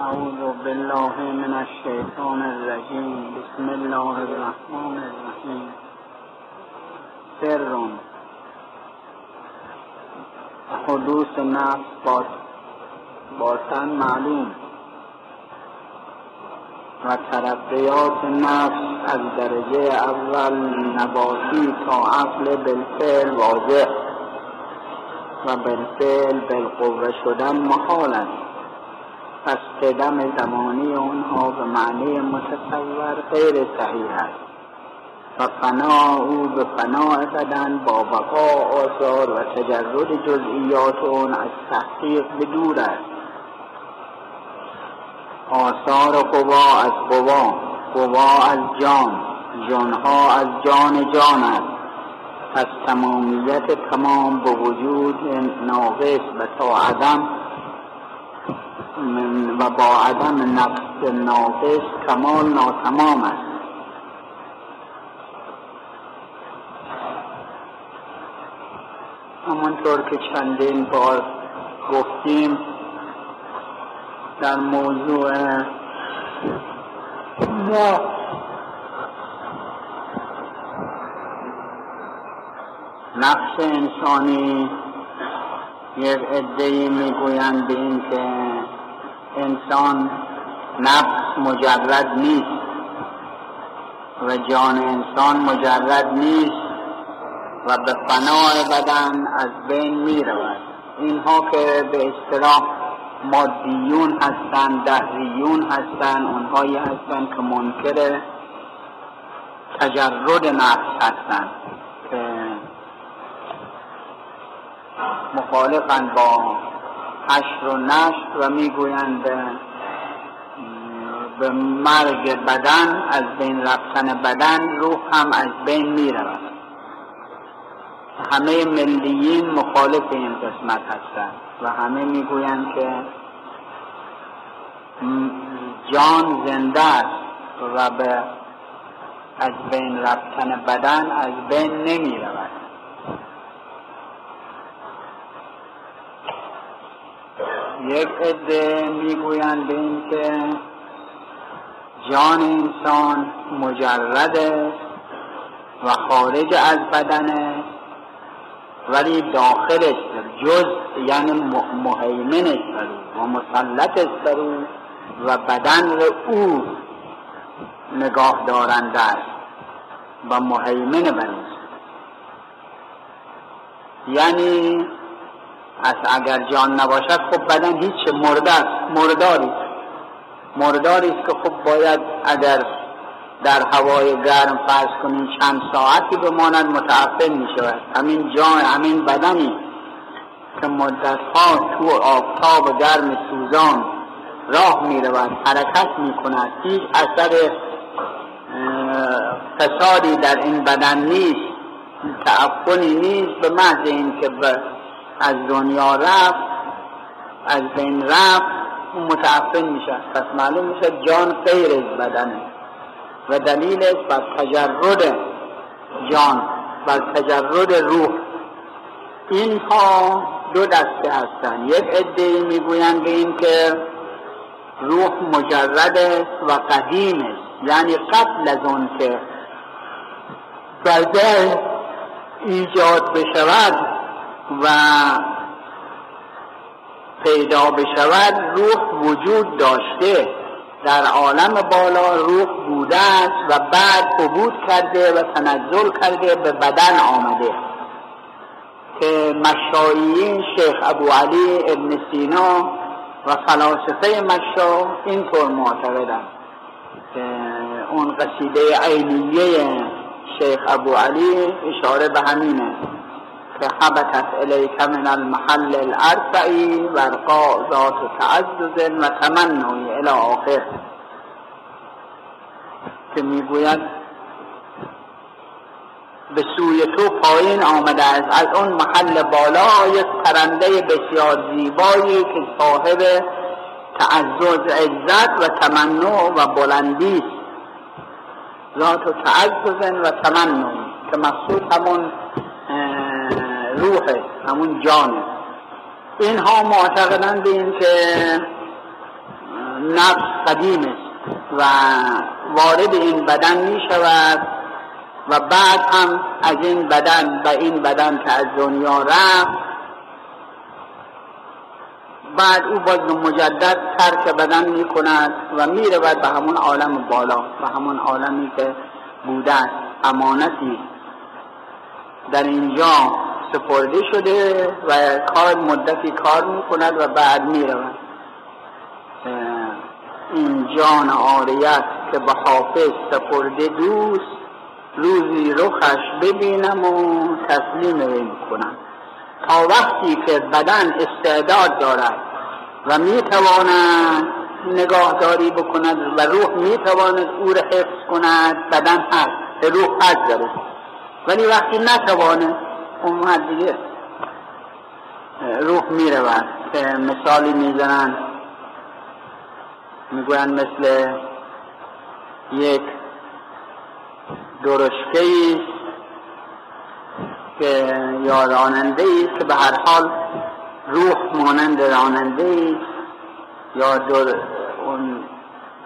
أعوذ بالله من الشیطان الرجیم بسم الله الرحمن الرحیم سر حدوث نفس باسن معلوم. و ترقیات نفس از درجه اول نباتی تا عقل بالفعل واضح و بالفعل بالقوه شدن محال است. پس قدم زمانی اونها به معنی متصور غیر صحیح است. و فنا او به فنا بدن با بقا آثار و تجرد جزئیات اون از تحقیق به دور است. آثار قوا از قوا قوا از جان جانها از جان جان است. پس تمامیت تمام به وجود ناقص و تا عدم و با عدم نفس ناقص کمال ناتمام است. همانطور که چندین بار گفتیم در موضوع نفس انسانی یک ادهی می‌گویند به این که انسان نفس مجرد نیست و جان انسان مجرد نیست و به فنای بدن از بین می رود اینها که به اصطلاح مادیون هستند دهریون هستند اونهایی هستند که منکر تجرد نفس هستند که با حشر و نشر و می‌گویند به مرگ بدن از بین رفتن بدن روح هم از بین می رود همه ملیین مخالف این قسمت هستند و همه می‌گویند که جان زنده است و به از بین رفتن بدن از بین نمی رود یک عده می‌گویند به این که جان انسان مجرد و خارج از بدن ولی داخلش جز یعنی مهیمنش بر و مسلطش بر و بدن رو او نگاه دارنده است و مهیمن بر یعنی از اگر جان نباشد خب بدن هیچ مرده است مرداری. مرداری است که خب باید اگر در هوای گرم فرض کنیم چند ساعتی بماند متعفن می شود همین جان همین بدنی که مدت ها تو آفتاب گرم سوزان راه می رود حرکت می کند هیچ اثر فسادی در این بدن نیست تعفنی نیست به محض این که از دنیا رفت از بین رفت متعفن میشه. پس معلوم میشه جان غیر از بدنه. و دلیلش بر تجرد جان بر تجرد روح. اینها دو دسته هستند یک عده می‌گویند به این که روح مجرد و قدیم است یعنی قبل از اون که بدن ایجاد بشود و پیدا بشود روح وجود داشته. در عالم بالا روح بوده است و بعد عبود کرده و تنزل کرده به بدن آمده. که مشایین شیخ ابو علی ابن سینا و فلاسفه مشا اینطور معتقدند. که اون قصیده عینیه شیخ ابو علی اشاره به همینه. حبتت الیک من المحل الارفعی و ارقاء ذات تعزز و تمنوی الى آخر. که می‌گوید به سوی تو پایین آمده است. از اون محل بالا یک پرنده بسیار زیبایی که صاحب تعزز عزت و تمنع و بلندی است. ذات تعزز و تمنع که مقصود همون روحه همون جانه. اینها معتقدن به این که نفس قدیم است و وارد این بدن می شود و بعد هم از این بدن به این بدن که از دنیا رفت بعد او باز مجدد ترک بدن می کند و می رود به همون عالم بالا و همون عالمی که بوده است امانتی. در اینجا سپرده شده و کار مدتی کار می کند و بعد می رود این جان آریت که به حافظ سپرده دوست روزی رخش ببینم و تسلیم این کنم تا وقتی که بدن استعداد دارد و می‌تواند نگاهداری بکند و روح می‌تواند او را حفظ کند بدن هست روح هست داره ولی وقتی نتوانه اون دیگه روح می‌رود که مثالی می‌زنند می‌گویند مثل یک درشکه که یا راننده است که به هر حال روح مانند راننده یا در اون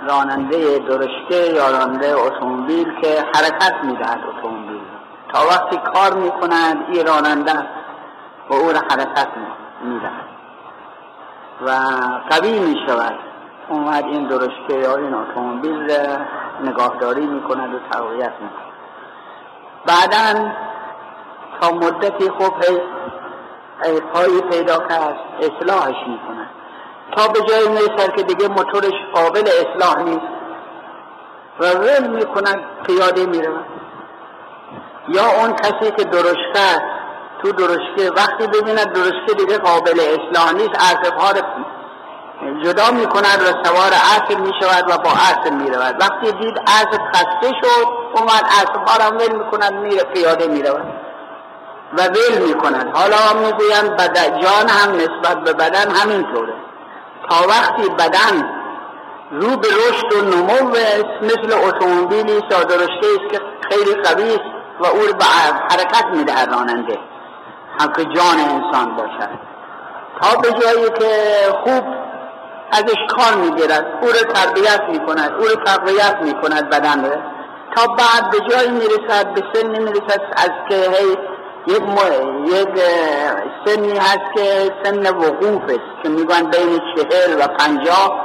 راننده درشکه یا راننده اتومبیل که حرکت می‌دهد اتومبیل. وقتی کار می‌کند این راننده و او را حرکت می‌دهد. و قوی می‌شود. اومد این درشکه یا این اتومبیل نگاهداری می‌کند و تقویت می‌کند. بعدا تا مدتی خوب پایی پیدا کرد اصلاحش می‌کند. تا به جای می‌رسد که دیگه موتورش قابل اصلاح نیست. و ول می‌کند پیاده میره یا اون کسی که درشکه تو درشکه وقتی ببیند درشکه دیگه قابل اصلاح نیست اعصاب جدا می کند و سوار اسب می شود و با اسب می رود وقتی دید اسب خسته شد اومد اسب را ول می کند پیاده می و ول می کند حالا می گویند جان هم نسبت به بدن همینطوره. تا وقتی بدن رو به رشد و نمو مثل اتومبیلی سادرشته است که خیلی قوی است و او به حرکت میده راننده. هم که جان انسان باشد. تا به جایی که خوب ازش کار می‌گیرد او رو تربیت می‌کند او رو تقویت می‌کند بدن رو تا بعد به جایی می‌رسد به سنی می‌رسد از که هی یک, یک سنی هست که سن وقوف است که میگن بین چهل و پنجاه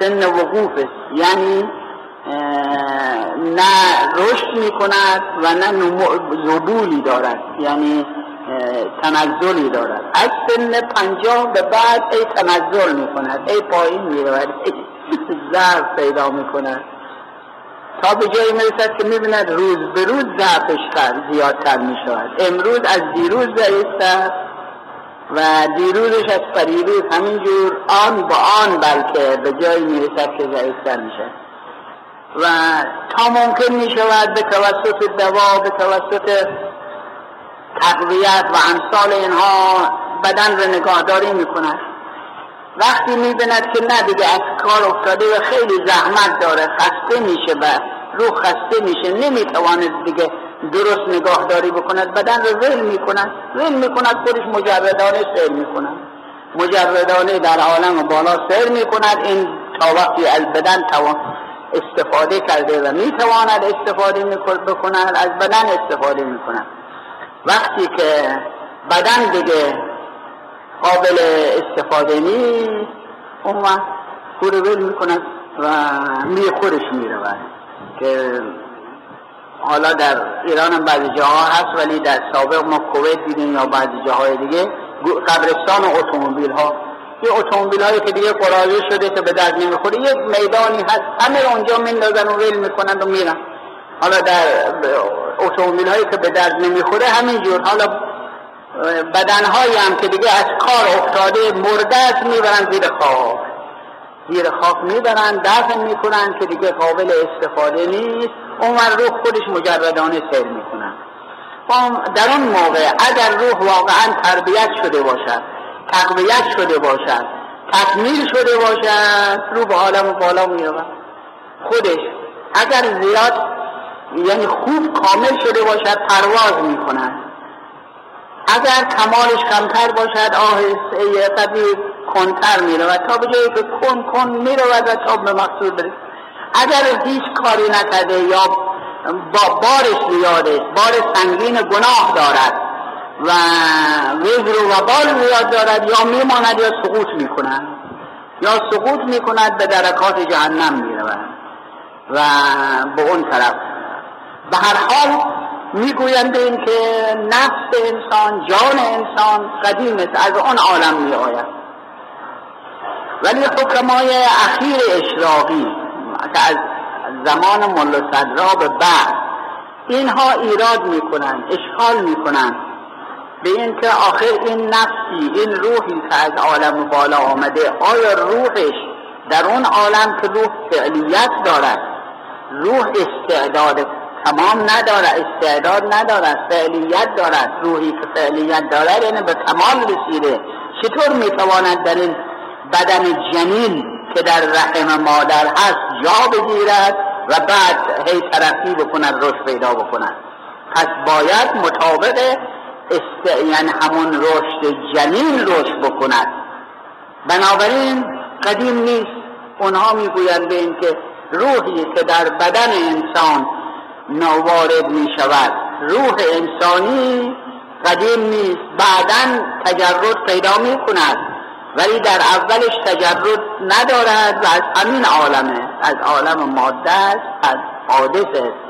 سن وقوف است. یعنی نه رشد می‌کند و نه زبولی دارد. یعنی تنزلی دارد. از سن پنجاه به بعد ای تنزل می کند ای پایین می رود ضعف پیدا می کند تا به جایی می‌رسد که می‌بیند روز به روز ضعفش زیادتر می شود امروز از دیروز ضعیفتر و دیروزش از پریروز همینجور آن با آن بلکه به جایی می‌رسد که ضعیفتر میشه. و تا ممکن می شود به توسط دوا به توسط تقویت و امثال اینها بدن رو نگاهداری می‌کند. وقتی می‌بیند که نه دیگه از کار افتاده و خیلی زحمت داره خسته میشه و روح خسته میشه نمی‌تواند دیگه درست نگاهداری بکند. بدن رو ول می‌کند. ول می‌کند خودش مجردانه سیر می‌کند. مجردانه در عالم بالا سیر می‌کند. این تا وقتی از بدن استفاده کرده و می‌تواند استفاده بکند از بدن استفاده می‌کند. وقتی که بدن دیگه قابل استفاده نیست اون وقت ول می‌کند و می خودش می‌رود. که حالا در ایران هم بعضی جاها هست ولی در سابق ما کویت دیدیم یا بعضی جاهای دیگه قبرستان و اتومبیل ها یه اتومبیل هایی که دیگه قرازه شده که به درد نمی‌خوره. یک میدانی هست. همه اونجا میندازن و ول می‌کنند و میرن. حالا در اتومبیل هایی که به درد نمی‌خوره همینجور. حالا بدن هایی هم که دیگه از کار افتاده مرده می‌برن زیر خاک. زیر خاک می‌برن دفن می‌کنن که دیگه قابل استفاده نیست. اون روح خودش مجردانه سیر می‌کنن. در اون موقع اگر روح واقعا تربیت شده باشد تقویت شده باشد تکمیل شده باشد رو به عالم بالا می‌رود خودش اگر زیاد یعنی خوب کامل شده باشد پرواز می کند اگر کمالش کمتر باشد آهسته قدی کنتر می‌رود. تا به جایی که کن کن می‌رود و تا به مقصود برسد. اگر هیچ کاری نکرده یا با بارش زیاده بار سنگین گناه دارد و وزر و بال زیاد دارد یا میماند یا سقوط می‌کند. یا سقوط می‌کند به درکات جهنم می‌رود و به اون طرف. به هر حال می‌گویند این که نفس انسان جان انسان قدیم است از اون عالم می آید ولی حکمای اخیر اشراقی که از زمان ملا صدرا به بعد اینها ایراد می‌کنند اشکال می‌کنند. به اینکه آخر این نفسی این روحی که از عالم بالا آمده آیا روحش در اون عالم که روح فعلیت دارد روح استعداد تمام ندارد استعداد ندارد فعلیت دارد روحی که فعلیت دارد یعنی به کمال رسیده چطور می‌تواند در این بدن جنین که در رحم مادر هست جا بگیرد و بعد هی ترقی بکند رشد پیدا بکند؟ پس باید مطابق است... یعنی همون رشد جنین رشد بکند. بنابراین قدیم نیست. اونها می‌گویند به این که روحی که در بدن انسان نوارد می شود روح انسانی قدیم نیست. بعدا تجرد پیدا می کند ولی در اولش تجرد ندارد و از همین عالمه از عالم ماده است از حادث است.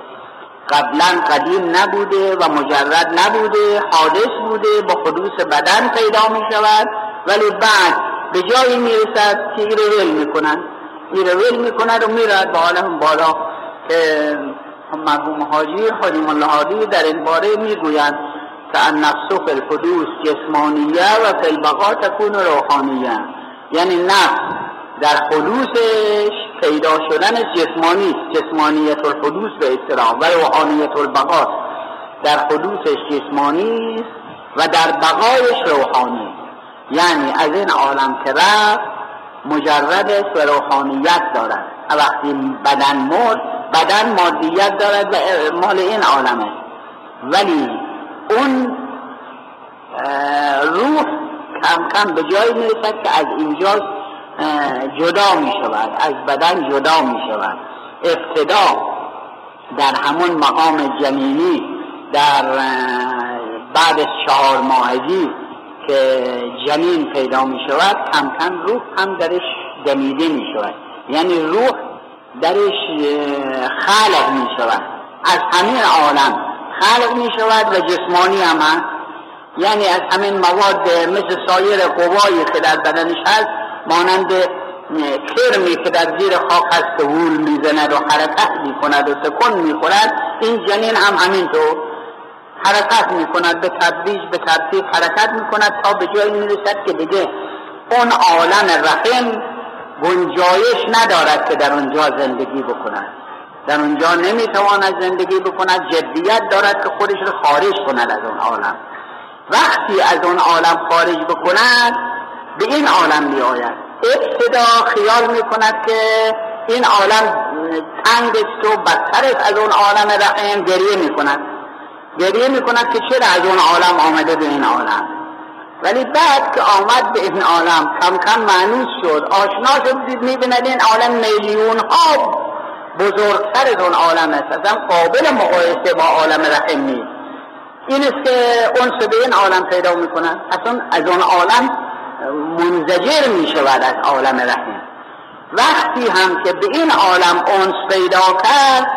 قبلا قدیم نبوده و مجرد نبوده حادث بوده با خدوس بدن پیدا می شود. ولی بعد به جایی می رسد که ایره می کنند ایره می کند و میرد به عالم بالا که مرحوم حاجی حاجی الله در این باره می‌گویند که النفس فی جسمانیه و فی البقا تکون روحانیه. یعنی نفس در حدوثش پیدا شدن جسمانی جسمانیت الحدوث به اصطلاح و روحانیت البقا در حدوثش جسمانی و در بقایش روحانی. یعنی از این عالم که رفت مجرد و روحانیت دارد وقتی بدن مرد بدن مادیت دارد و مال این عالمه. ولی اون روح کم کم به جایی می‌رسد که از اینجا جدا می شود از بدن جدا می شود ابتدا در همون مقام جنینی در بعد چهار ماهگی که جنین پیدا می شود کم کم روح هم درش دمیده می شود یعنی روح درش خلق می شود از همین عالم خلق می شود و جسمانی هم یعنی از همین مواد مثل سایر قوایی که در بدنش هست مانند کرمی که در زیر خاک هست وول می‌زند و حرکت می کند و سکن می کند این جنین هم همینطور حرکت می کند به تدریج به ترتیب حرکت می کند تا به جایی می رسد که دیگه اون عالم رحم گنجایش ندارد که در اونجا زندگی بکند. در اونجا نمی‌تواند زندگی بکند جدیت دارد که خودش رو خارج کند از اون عالم. وقتی از اون عالم خارج بکند به این عالم می آید ابتدا خیال می کند که این عالم تنگ است و بدتر از اون عالم رحم گریه می کند گریه می کند که چرا از اون عالم آمده به این عالم. ولی بعد که آمد به این عالم کم کم معنوس شد. آشنا شد دید می‌بیند این عالم میلیون ها بزرگتر از اون عالم است. اصلا قابل مقایسه با عالم رحم نیست. این است که اون به این عالم پیدا می‌کنن اصلا از اون عالم منزجر می شود از عالم رحم وقتی هم که به این عالم اونس پیدا کرد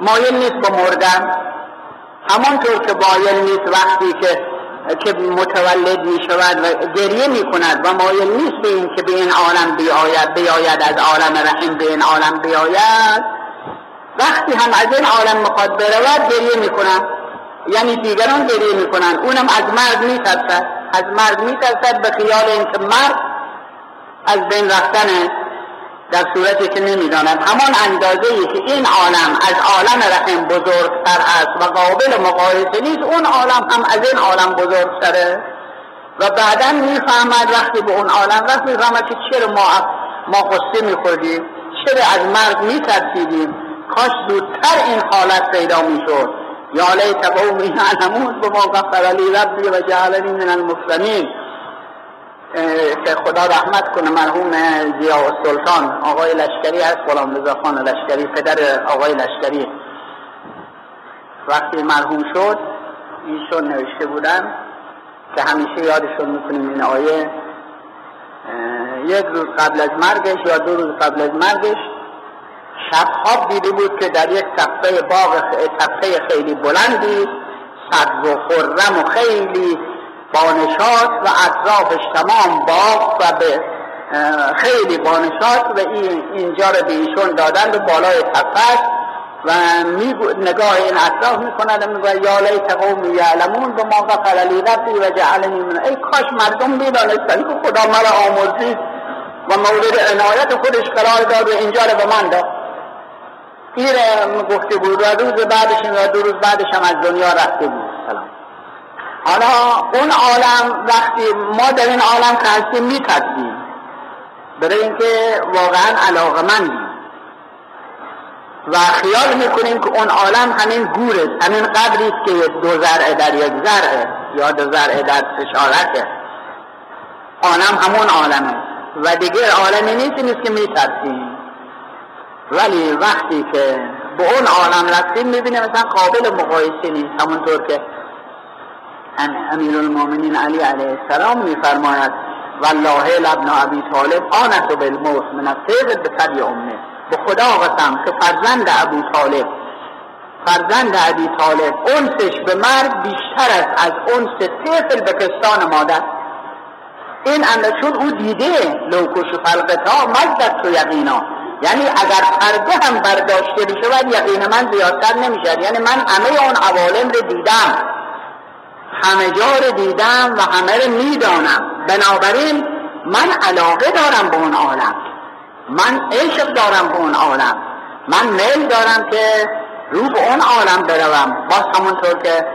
مایل نیست به مردن. همانطور که مایل نیست وقتی که که متولد می شود و گریه می کند و مایل نیست به این که به این عالم بیاید بیاید از عالم رحم به این عالم بیاید وقتی هم از این عالم می‌خواد برود گریه می کند یعنی دیگران گریه می کنند اونم از مرد می ترسد از مرد می ترسد به خیال اینکه مرد از بین رفتن در صورتی که نمی‌داند. همان اندازه ای که این عالم از عالم رحم بزرگتر است و قابل مقایسه نیست اون عالم هم از این عالم بزرگتره. و بعدا می‌فهمد وقتی به اون عالم وقت می‌فهمد که چرا ما ما قصه میخوردیم چرا از مرگ میترسیدیم. کاش زودتر این حالت پیدا می‌شد. یا لیت قومی یعلمون بما غفر لی ربی و جعلنی من المسلمین. که خدا رحمت کنه مرحوم زیاد سلطان آقای لشکری هست غلام رضا خان لشکری پدر آقای لشکری. وقتی مرحوم شد ایشون نوشته بودن که همیشه یادشون می‌کنیم این آیه یک روز قبل از مرگش یا دو روز قبل از مرگش شب خواب دیده بود که در یک تپه باغ تپه خیلی بلندی سبز و خرم و خیلی بانشات و اطرافش تمام باغ و به خیلی بانشات و این اینجا رو به ایشون دادند و بالای تپه و نگاه این اطراف می‌کند و می‌گوید یا لیت قوم یعلمون به ما غفر لی ربی و جعلنی من. ای کاش مردم می‌دانستن که خدا مرا آمرزید و مورد عنایت خودش قرار داد و اینجا رو به من داد. این گفته بود و روز بعدش و دو روز بعدش هم از دنیا رفته بود. حالا اون عالم وقتی ما در این عالم که هستیم میترسیم برای اینکه واقعا علاقه مندیم و خیال می‌کنیم که اون عالم همین گوره همین است که دو ذرعه در یک ذرعه یا دو ذرعه در سشارته عالم همون عالمه. و دیگه عالمی نیست نیست که میترسیم. ولی وقتی که به اون عالم رفتیم می‌بینیم مثلا قابل مقایسه نیست. همونطور که امیر المومنین علی علیه السلام میفرماید والله لابن ابی طالب آنس بالموت من السیغ به امه. به خدا قسم که فرزند ابو طالب فرزند ابی طالب اونسش به مرد بیشتر است از اونس طفل به کستان مادر. این چون او دیده لوکش فلقتا مزدت تو یقینا. یعنی اگر پرده هم برداشته بشه یقین من زیادتر نمی‌شد یعنی من همه اون عوالم رو دیدم. همه جا رو دیدم و همه رو می‌دانم. بنابراین من علاقه دارم به اون عالم. من عشق دارم به اون عالم. من میل دارم که رو به اون عالم بروم. باز همونطور که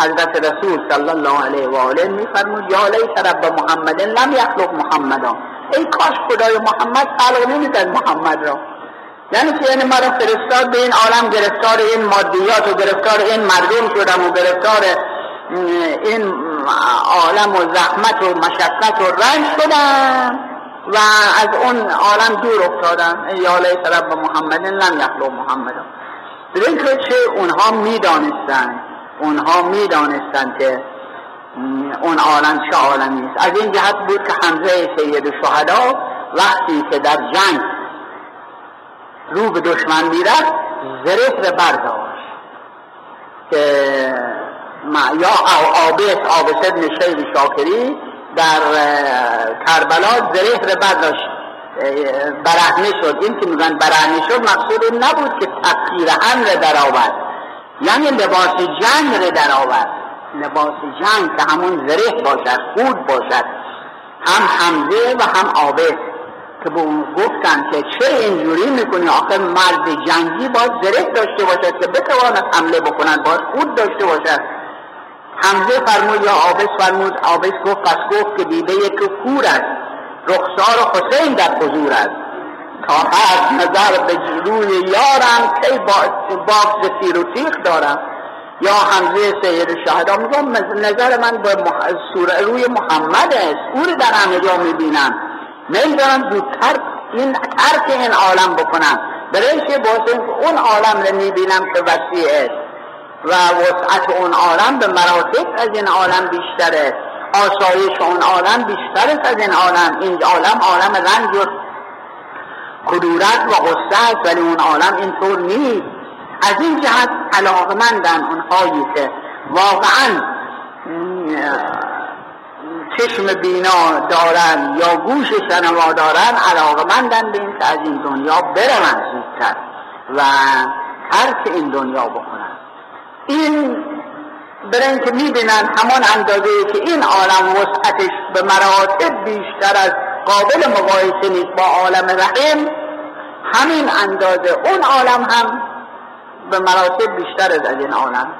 حضرت رسول صلی الله علیه و آله میفرمود یا لیس رب محمد لم یخلق محمدا. ای کاش خدای محمد خلق نمی‌کرد محمد را. یعنی که یعنی مرا فرستاد به این عالم گرفتار این مادیات و گرفتار این مردم شدم و گرفتار این عالم و زحمت و مشقت و رنج شدم و از اون عالم دور افتادم. یا لیس رب محمد لم یخلق محمد بدین که چه اونها می‌دانستن اونها می‌دانستن که اون عالم چه عالمی است از این جهت بود که حمزه سید شهدا وقتی که در جنگ رو به دشمن می‌رفت زرف برداشت که یا آبس آبس ابن شیب شاکری در کربلا زریح رو برداشت برهنه شد. این که میگن برهنه شد مقصود نبود که تفسیر هم در آورد. یعنی لباس جنگ رو در آورد. لباس جنگ که همون زریح باشد خود باشد هم حمزه و هم آبس که به اون گفتن که چه اینجوری می‌کنی؟ آخر مرد جنگی باید زریح داشته باشد که بتواند حمله بکنند باید خود داشته باشد. حمزه فرمود یا عابس فرمود عابس گفت پس گفت که دیده یک کور است رخسار حسین در حضور است. تا هر نظر به روی یارم کی باکس تیر و تیغ دارم. یا حمزه سید شهدا میگم نظر من به روی محمد است. او در همه جا می‌بینم. میل دارم زودتر این ترک این عالم بکنم. برای که اون عالم رو می‌بینم که وسیع است. و وسعت اون عالم به مراتب از این عالم بیشتره. آسایش اون عالم بیشتر است از این عالم. این عالم عالم رنج و کدورت و غصه است ولی اون عالم اینطور نیست. از این جهت علاقمندن اونهایی که واقعا چشم بینا دارن یا گوش شنوا دارن علاقمندن به این که از این دنیا برون زودتر و ترک این دنیا بکنن این برای اینکه می‌بینن همان اندازه که این عالم وسعتش به مراتب بیشتر از قابل مقایسه نیست با عالم رحم همین اندازه اون عالم هم به مراتب بیشتر از این عالم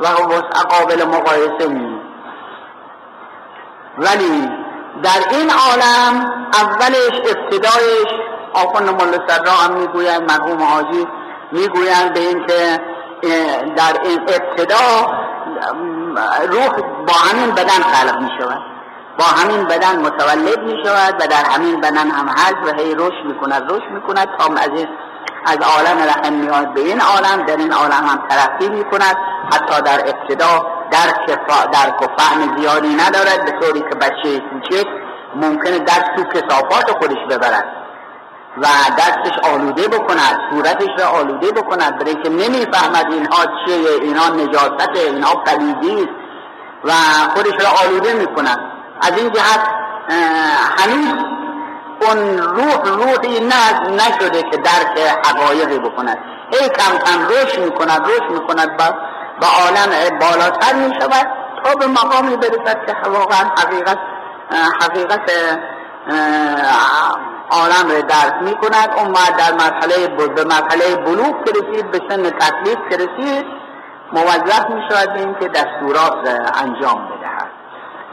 و وسع قابل مقایسه نیست ولی در این عالم اولش ابتدایش آخوند مل سرا هم می‌گویند مرحوم حاجی می‌گویند به اینکه در این ابتدا روح با همین بدن خلق می شود با همین بدن متولد می شود و در همین بدن هم هست و هی رشد می کند رشد می کند تا از از عالم رحم میاد به این عالم در این عالم هم ترقی می کند حتی در ابتدا در در فهم زیادی ندارد به طوری که بچه کوچک ممکنه دست تو کسافات خودش ببرد و دستش آلوده بکند صورتش را آلوده بکند. برای که نمی‌فهمد اینها چیه اینا نجاست اینها پلیدی و خودش را آلوده می‌کند. از این جهت هنوز اون روح روحی نه نشده که درک حقایقی بکند. ای کم کم رشد می‌کند رشد می‌کند با, با عالم بالاتر می‌شود تا به مقامی برسد که واقعا حقیقت حقیقت عالم را درک می کند اون در مرحله به مرحله بلوغ که رسید به سن تکلیف که رسید موظف می شود این که دستورات انجام بدهد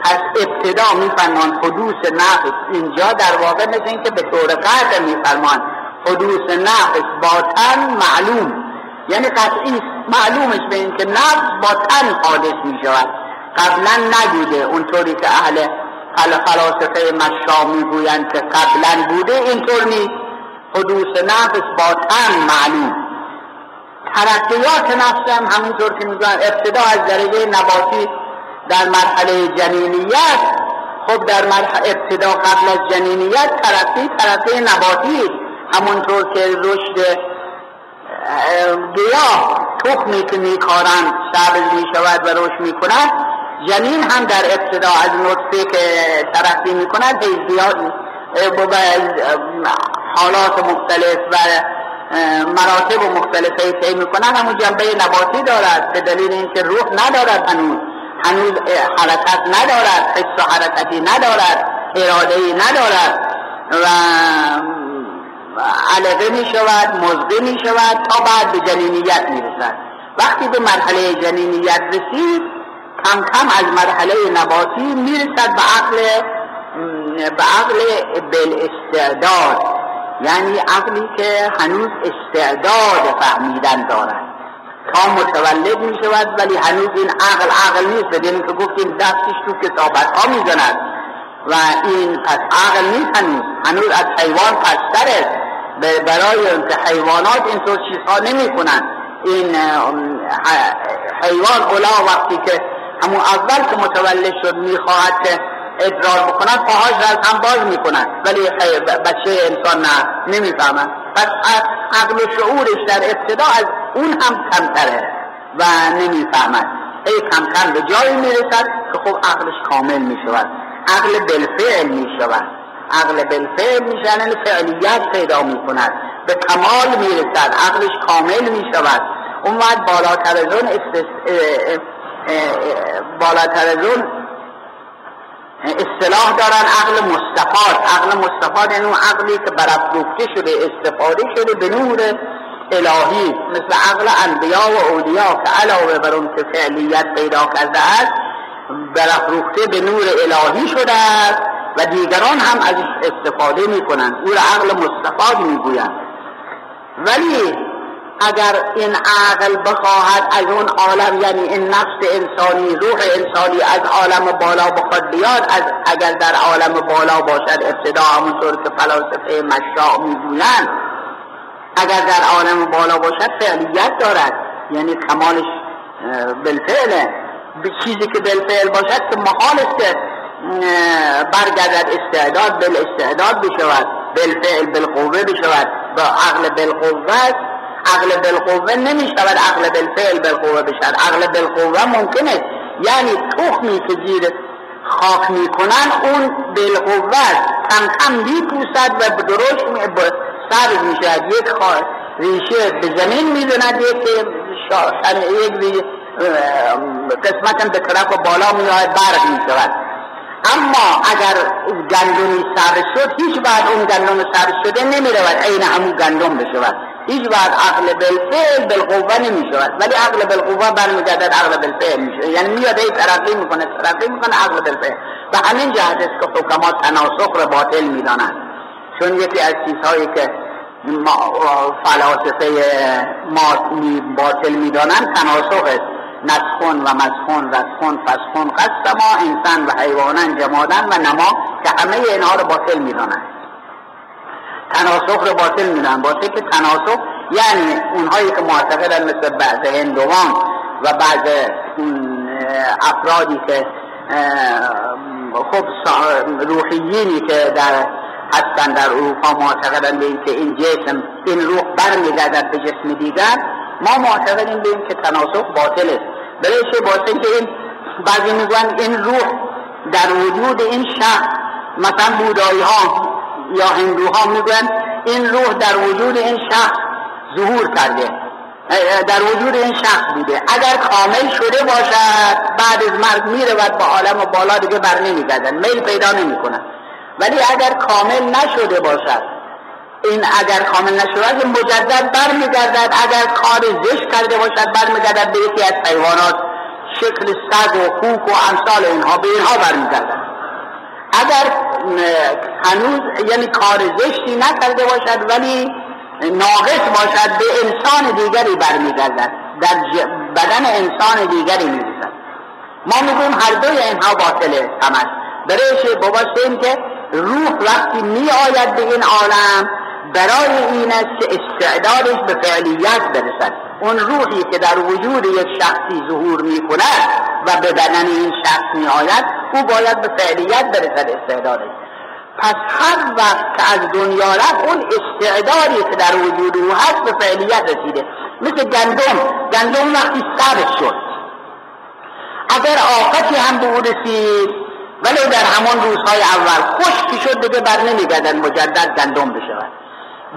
پس ابتدا میفرمان حدوث نقص. اینجا در واقع مثل اینکه به طور قطع میفرمان حدوث نقص با تن معلوم. یعنی قطعی معلومش به اینکه با تن حادث می شود قبلا نبوده. اونطوری که اهل فلاسفه مشا می‌گویند که قبلا بوده اینطور نیست. حدوث نفس با تن معلوم. ترقیات نفس هم همونطور که میگن ابتدا از درجه نباتی در مرحله جنینیت خب در مرحله ابتدا قبل از جنینیت ترقی ترقی نباتی همونطور که رشد گیاه تخمی که میکارند سبز می‌شود و رشد می‌کند جنین هم در ابتدا از نطفه که ترقی می‌کند حالات مختلف و مراتب مختلفه طی می‌کنن همون جنبه نباتی دارد به دلیل اینکه روح ندارد هنوز. هنوز حرکت ندارد حس و حرکتی ندارد اراده ای ندارد و علقه می شود مزده می شود تا بعد به جنینیت می رسد. وقتی به مرحله جنینیت رسید کم کم از مرحله نباتی می‌رسد به عقل به عقل استعداد یعنی عقلی که هنوز استعداد فهمیدن دارد. تا متولد می شود ولی هنوز این عقل عقل نیست. بدین که گفتیم دستش تو کتابت ها می زند و این پس عقل نیست هنوز. هنوز از حیوان پستر است برای حیوانات اینطور چیزها نمی کنند این حیوان اولا وقتی که همون اول که متولد شد می‌خواهد که ادرار بکند پاهاش را هم باز می‌کند ولی بچه انسان نه نمی‌فهمد پس عقل شعورش در ابتدا از اون هم کمتره و نمی‌فهمد. ای کم کم به جایی می‌رسد که خب عقلش کامل می‌شود. عقل بالفعل می‌شود. عقل بالفعل می‌شود یعنی فعلیت پیدا می‌کند. به کمال می‌رسد. عقلش کامل می‌شود. اون وقت بالاتر از اون بالاتر از اون اصطلاح دارن. عقل مستفاد. عقل مستفاد یعنی اون عقلی که برافروخته شده استفاده شده به نور الهی مثل عقل انبیا و اولیا که علاوه بر اون که فعلیت پیدا کرده است برافروخته به نور الهی شده است و دیگران هم ازش استفاده می‌کنند. او را عقل مستفاد می‌گویند ولی اگر این عقل بخواهد از اون عالم یعنی این نفس انسانی روح انسانی از عالم بالا بخواد بیاد از اگر در عالم بالا باشد ابتدا همونطور که فلاسفه مشاع می‌گویند اگر در عالم بالا باشد فعلیت دارد. یعنی کمالش بالفعله. به چیزی که بالفعل باشد که محال است که برگردد استعداد بالاستعداد بشود. بالفعل بالقوه بشود. با عقل بالقوه عقل بالقوه نمی شود عقل بالفعل بالقوه بشد عقل بالقوه ممکنه. یعنی تخمی که زیر خاک می‌کنن اون بالقوه کم کم میپوسد و سبز می‌شد یک ریشه به زمین می‌زند یک یک قسمت به طرف بالا میاد برق می‌شود. اما اگر گندمی سر شد هیچ بعد اون گندم سر شده نمی رود عین همون گندم بشود. هیچ بعد عقل بالفعل بالقوه نمی شود ولی عقل بالقوه برمیگردد عقل بالفعل میشه یعنی میاد ای ترقی می‌کنه ترقی می‌کنه عقل بالفعل. و همین جهت است که حکما تناسخ را باطل می‌دانند چون یکی از چیزهایی که فلاسفه ما باطل می‌دانند تناسخ نسخون و مسخون رسخون فسخون قسما انسان و حیوانان جمادن و نما که همه اینها رو باطل می‌دانند تناسخ رو باطل میدن باطل که تناسخ یعنی اونهایی که معتقدن مثل بعض هندوان و بعض افرادی که خب روحیینی که در هستن در اروپا معتقدن به که این جسم این روح برمیگردد به جسم دیگر. ما معتقدیم به این که تناسخ باطله. برای باطل که این بعضی میگن این روح در وجود این شخص مثلا بودایی ها یا هندوها میگن این روح در وجود این شخص ظهور کرده. در وجود این شخص بوده. اگر کامل شده باشد بعد از مرگ میره و با عالم بالا دیگه بر نمیگردن. میل پیدا نمی‌کنن. ولی اگر کامل نشده باشد این اگر کامل نشده مجدد برمیگردد. اگر کار زشت کرده باشد برمیگردد به یکی از حیوانات. شکل سگ و خوک و امثال اینها به اینها برمیگردد. اگر هنوز یعنی کار زشتی نکرده باشد ولی ناقص باشد به انسان دیگری برمیگردد. در بدن انسان دیگری می‌رسد ما می‌گویم هر دوی اینها باطله همش برایش بابا که روح وقتی می آید به این عالم برای این است که استعدادش به فعلیت برسد. اون روحی که در وجود یک شخصی ظهور می کند و به بدن این شخص می آید او باید به فعلیت برسد استعدادش. پس هر وقت که از دنیا رفت اون استعدادی که در وجود او هست به فعلیت رسیده. مثل گندم. گندم وقتی ثابت شد. اگر آفتی هم به او رسید ولی در همان روزهای اول خشکی شد دیگه بر نمیگردن مجدد گندم بشود.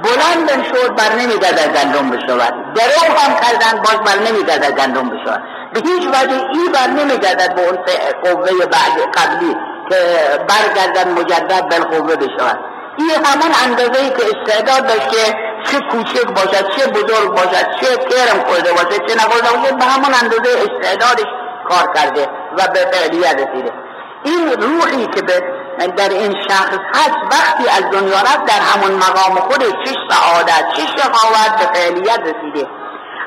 بلند شد بر نمیگردد گندم بشود. درو هم کردن باز بر نمیگردد گندم بشود. به هیچ وجه ای بر نمیگردد به اون قوه بعد قبلی که برگردن مجدد بالقوه بشود. این همان اندازه ای که استعداد داشت که چه کوچک باشد چه بزرگ باشد چه کرم خورده باشد چه نخورده باشد به همان اندازه استعدادش کار کرده و به فعلیت رسیده. این روحی که به در این شخص هست وقتی از دنیا رفت در همون مقام خودش چه سعادت چه شقاوت به فعلیت رسیده.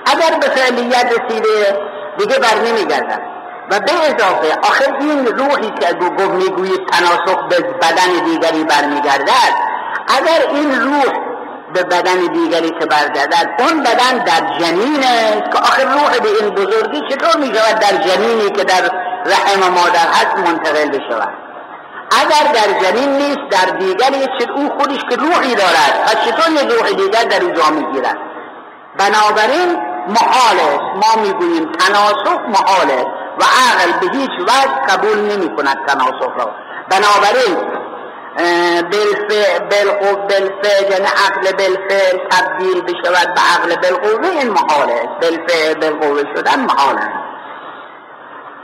اگر به فعلیت رسیده دیگه بر نمیگردن و به اضافه آخر این روحی که گفت می‌گویید تناسخ به بدن دیگری برمیگردد اگر این روح به بدن دیگری که برگردد اون بدن در جنین است که آخر روح به این بزرگی چطور می شود در جنینی که در رحم مادر هست منتقل بشود؟ اگر در جنین نیست در دیگری چه او خودش که روحی دارد. پس چطور یک روح دیگر در او جا می‌گیرد؟ بنابراین محال است. ما می‌گوییم تناسخ محال و عقل به هیچ وجه قبول نمی کند تناسخ را. بنابراین بالفعل یعنی عقل بالفعل تبدیل بشود به عقل بالقوه این محال است بالفعل بالقوه شدن محال است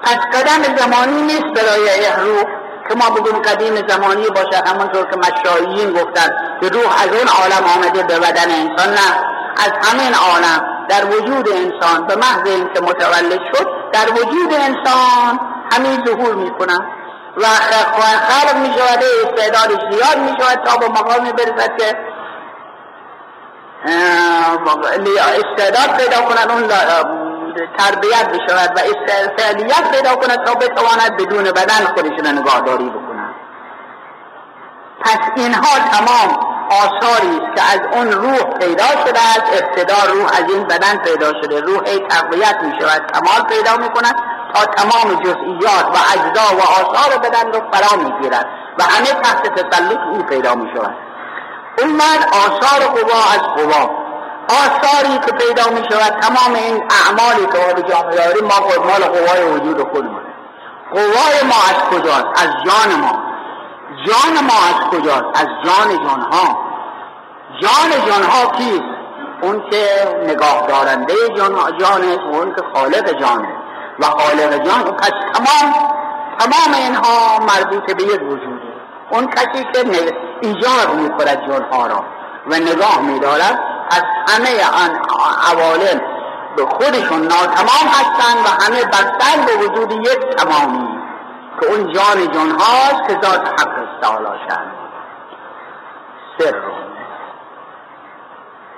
پس قدم زمانی نیست برای روح. که ما بگیم قدیم زمانی باشد همونطور که مشایین گفتن که روح از اون عالم آمده به بدن انسان نه. از همین عالم در وجود انسان به محض اینکه متولد شد در وجود انسان همین ظهور می‌کنن و خلق می شود استعدادش زیاد می شود تا به مقامی برسد که استعداد پیدا کنند اون تربیت بشود و فعلیت پیدا کند تا بتواند بدون بدن خودشون نگاهداری بکنند پس اینها تمام آثاری است که از اون روح پیدا شده است ابتدا روح از این بدن پیدا شده روح تقویت می شود کمال پیدا می کند تمام جزئیات و اجزا و آثار بدن رو فرا می گیرد و همه تحت تسلط او پیدا می شود اون آثار قوا از قوا. آثاری که پیدا می شود تمام این اعمالی که ما به جامعه داریم ما مال قوای وجود خودمون. قوای ما از کجاست؟ از جان ما. جان ما از کجاست؟ از جان جانها. جان جانها کیست؟ اون که نگاه دارنده جان جانه اون که خالق جانه و خالق جان پس تمام تمام اینها مربوط به یک وجوده اون کسی که ایجاد می کند جانها را و نگاه می دارد از همه آن عوالم به خودشون ناتمام هستند و همه بستن به وجود یک تمامی که اون جان جان هاست که ذات حق است تعالی سر